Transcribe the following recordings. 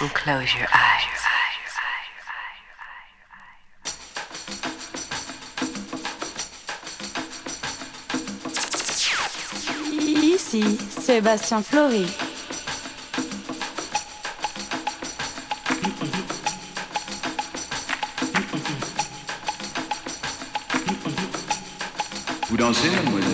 and close your eyes. Ici, Sébastien Flory. Vous dansez, mademoiselle?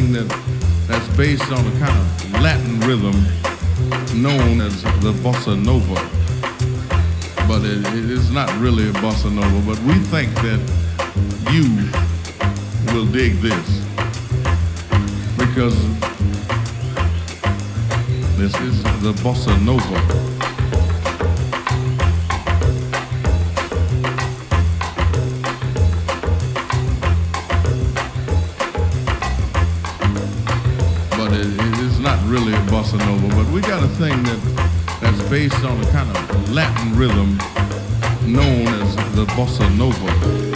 Thing that that's based on a kind of Latin rhythm known as the bossa nova. But it, it is not really a bossa nova, but we think that you will dig this because this is the bossa nova. Bossa nova. But we got a thing that that's based on a kind of Latin rhythm known as the bossa nova.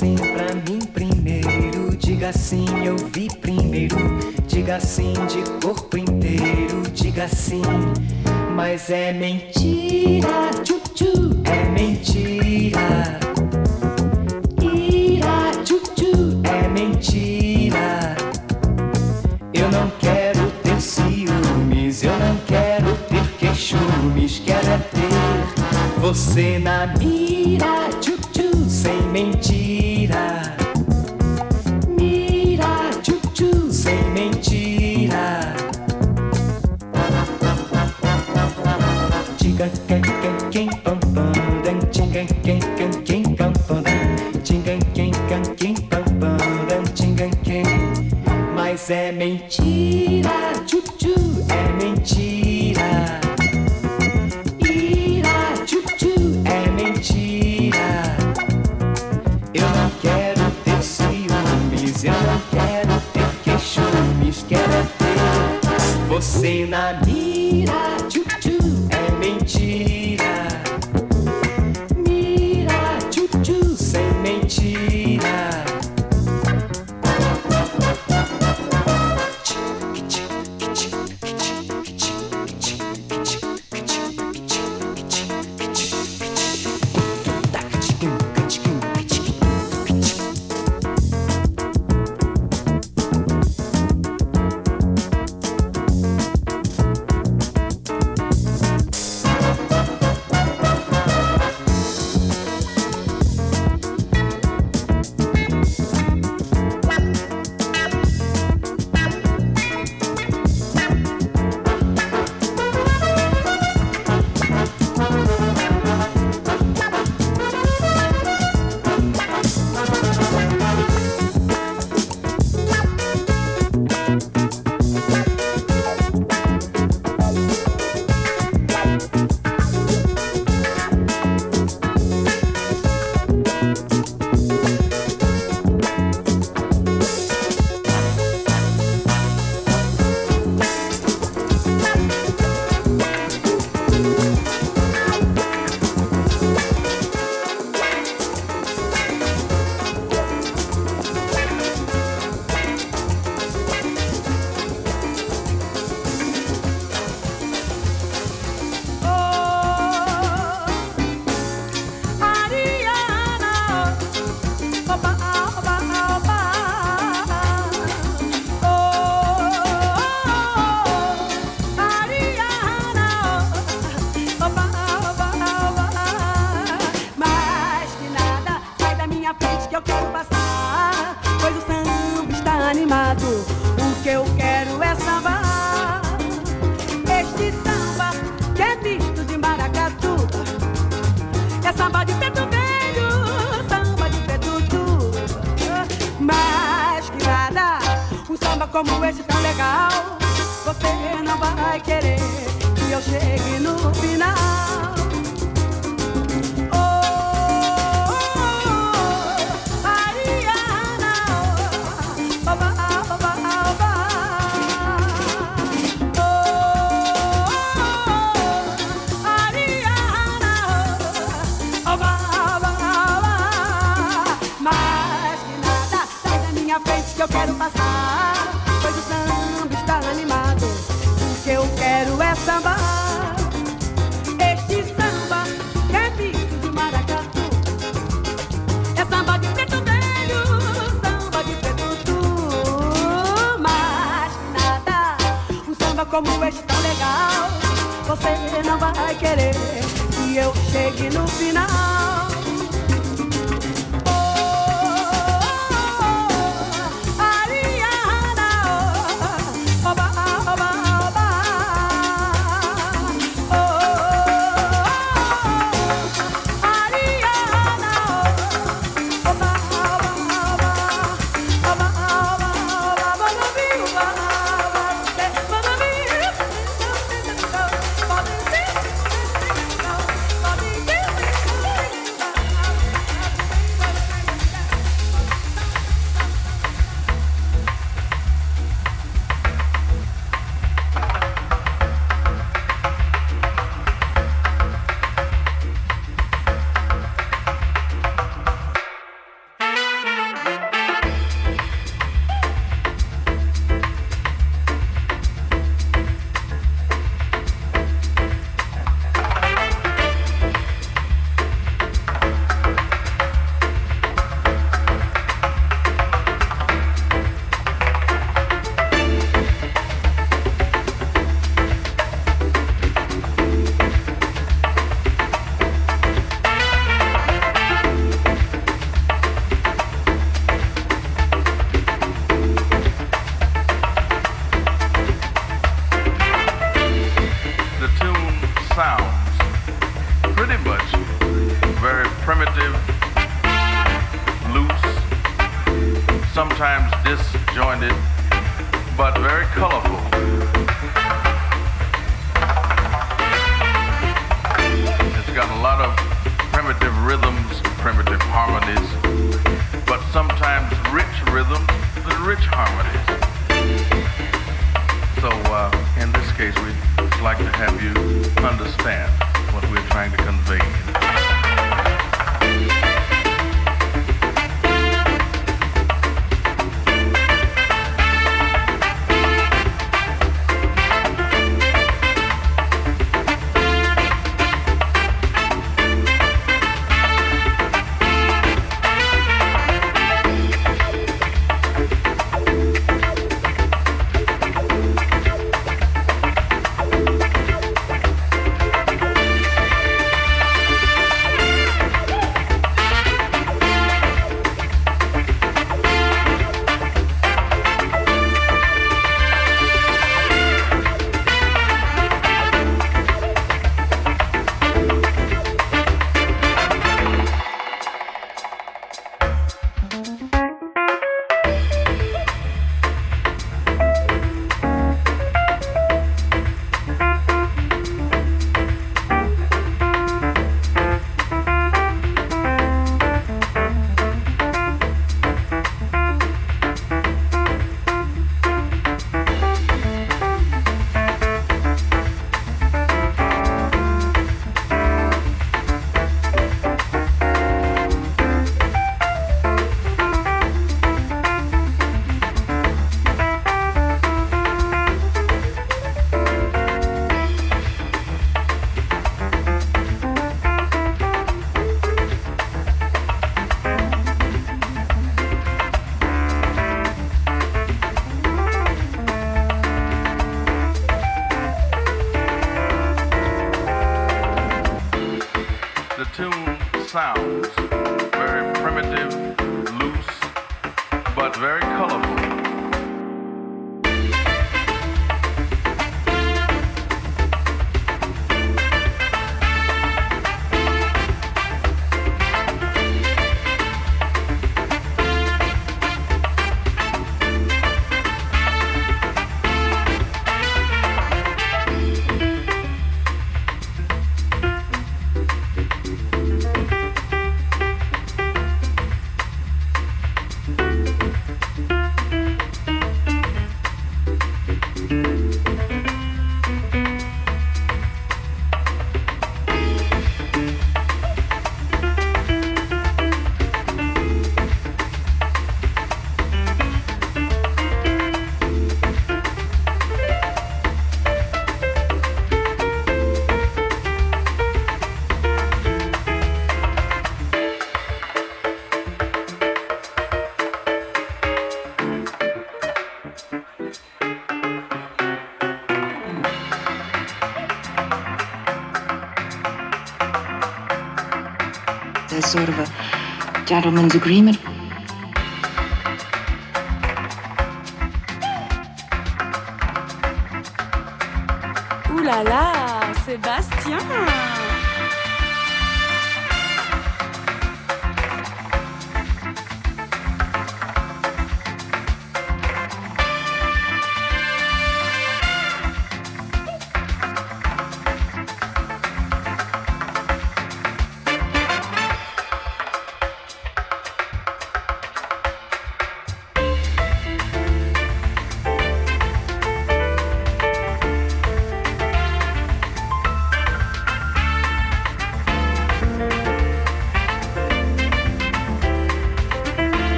sim pra mim primeiro. Diga sim, eu vi primeiro. Diga sim de corpo inteiro. Diga sim, mas é mentira. a sort of a gentleman's agreement. Ouh là là, Sébastien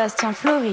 Sébastien Flory.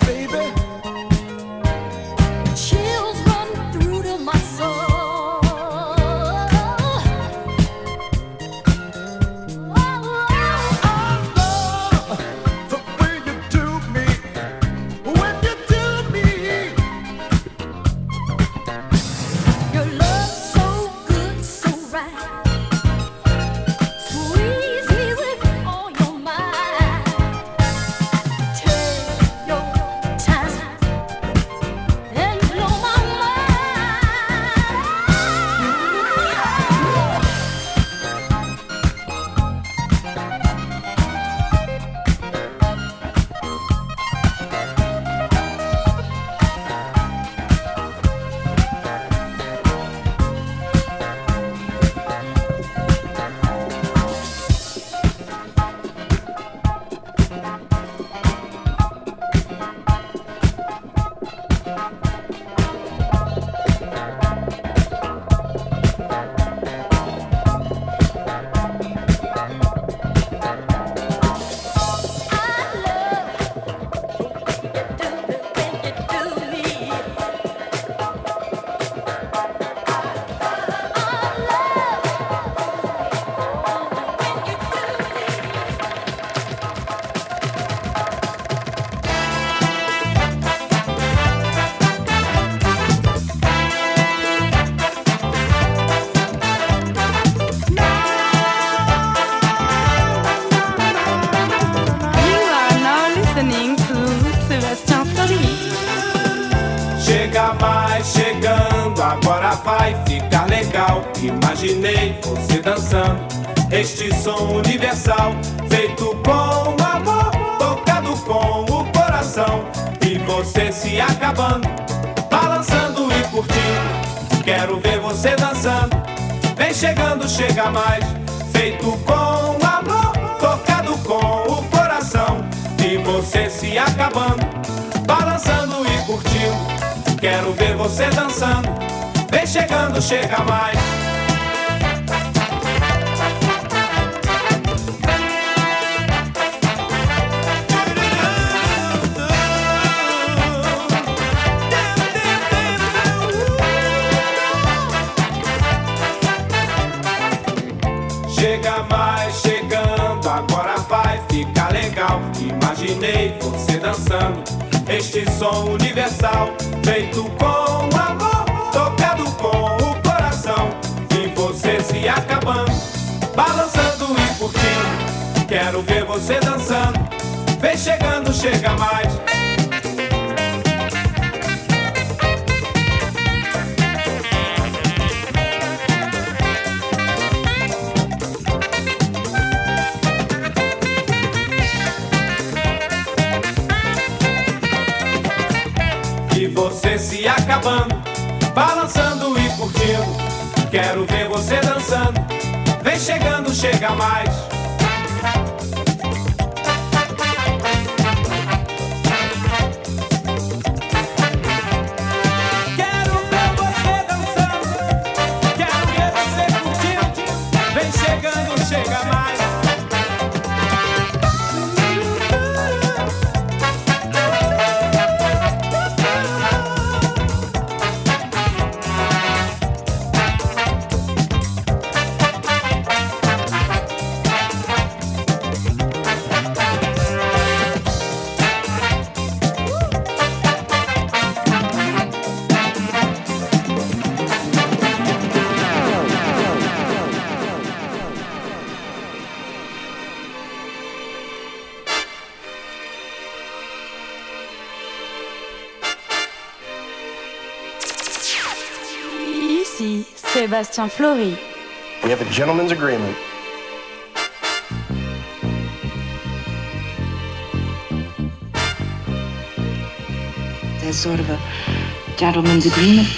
baby. Dançando este som universal, feito com amor, tocado com o coração. E você se acabando, balançando e curtindo. Quero ver você dançando, vem chegando, chega mais, feito com amor, tocado com o coração. E você se acabando, balançando e curtindo. Quero ver você dançando, vem chegando, chega mais. Imaginei você dançando este som universal, feito com amor, tocado com o coração. E você se acabando, balançando e curtindo. Quero ver você dançando, vem chegando, chega mais. Quero ver você dançando, vem chegando, chega mais. Sebastian Floris. We have a gentleman's agreement. There's sort of a gentleman's agreement.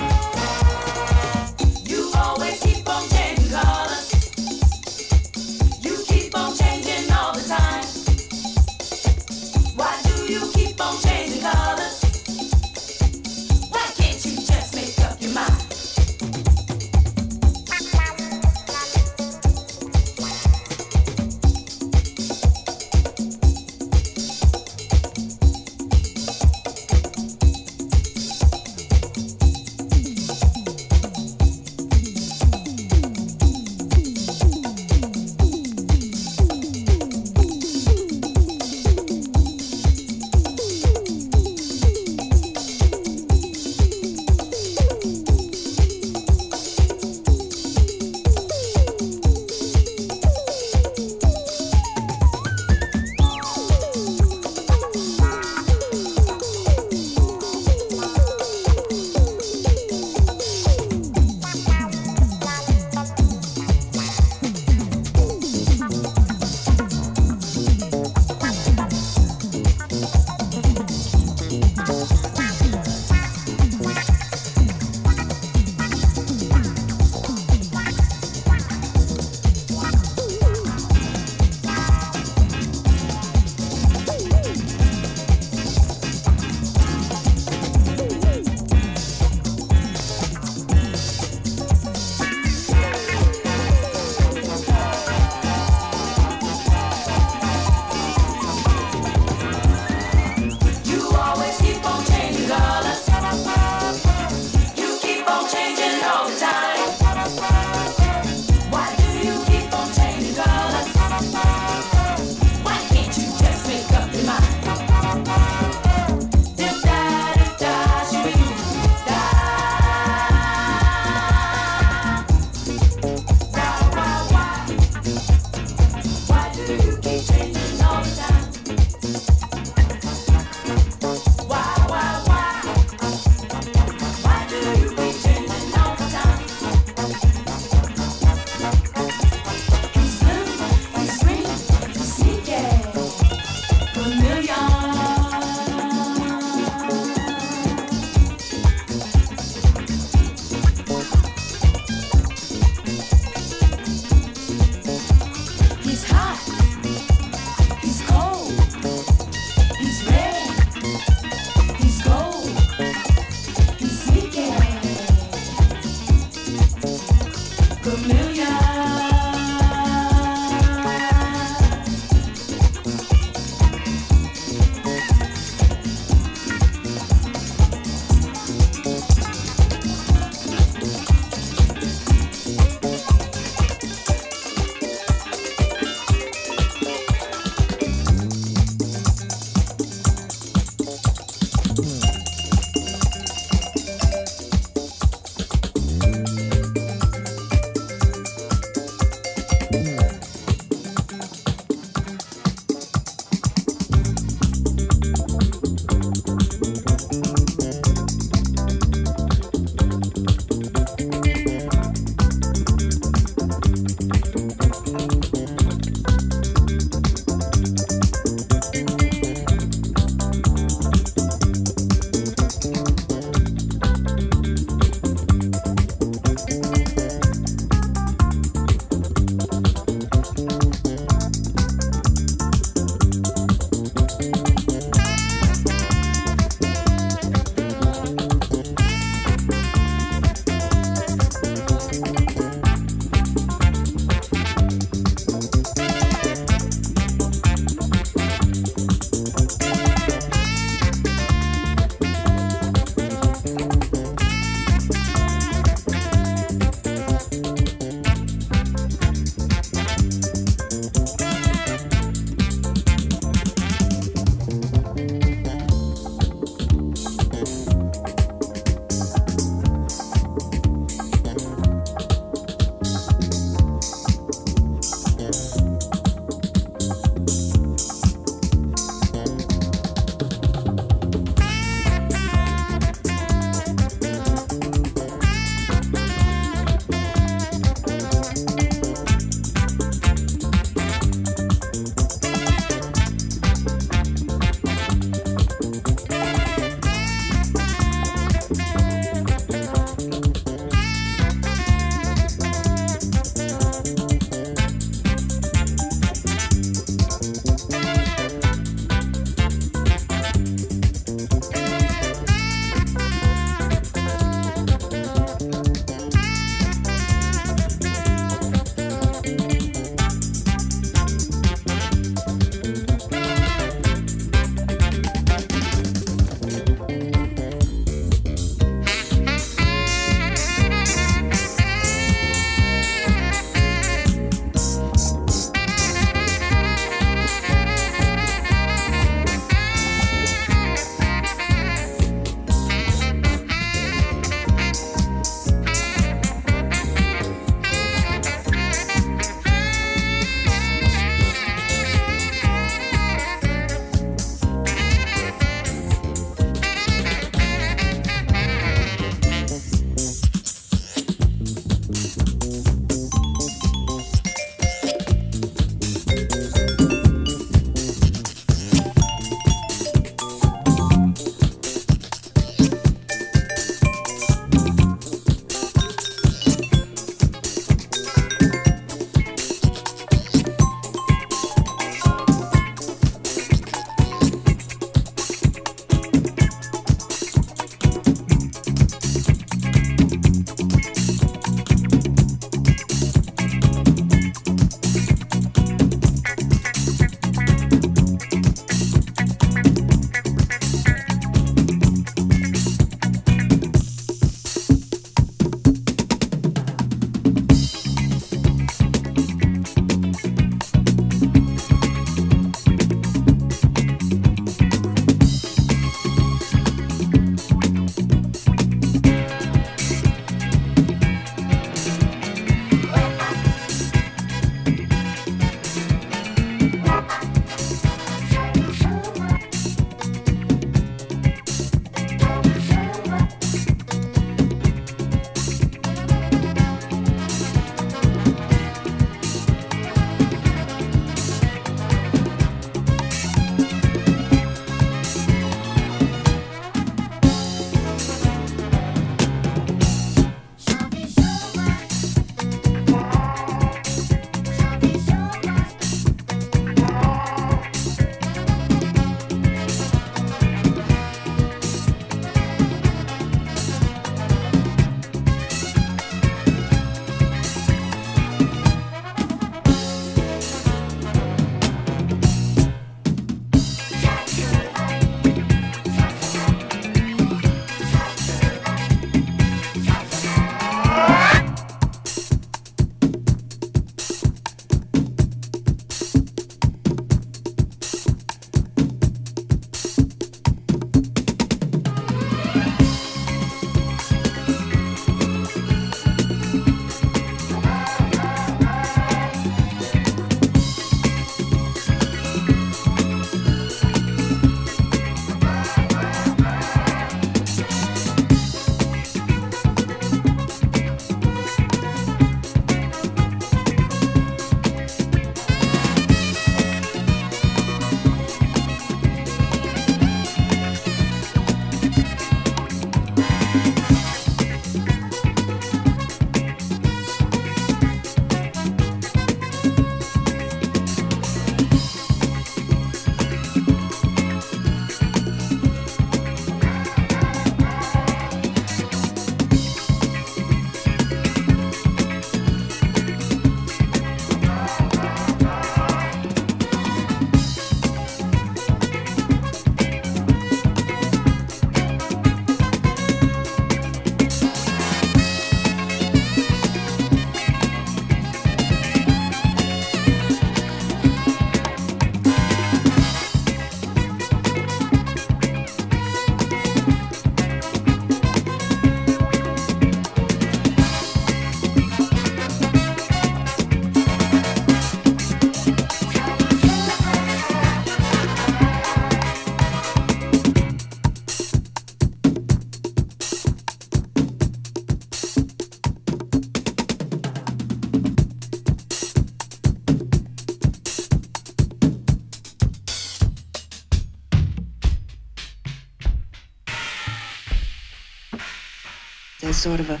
Sort of a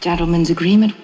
gentleman's agreement.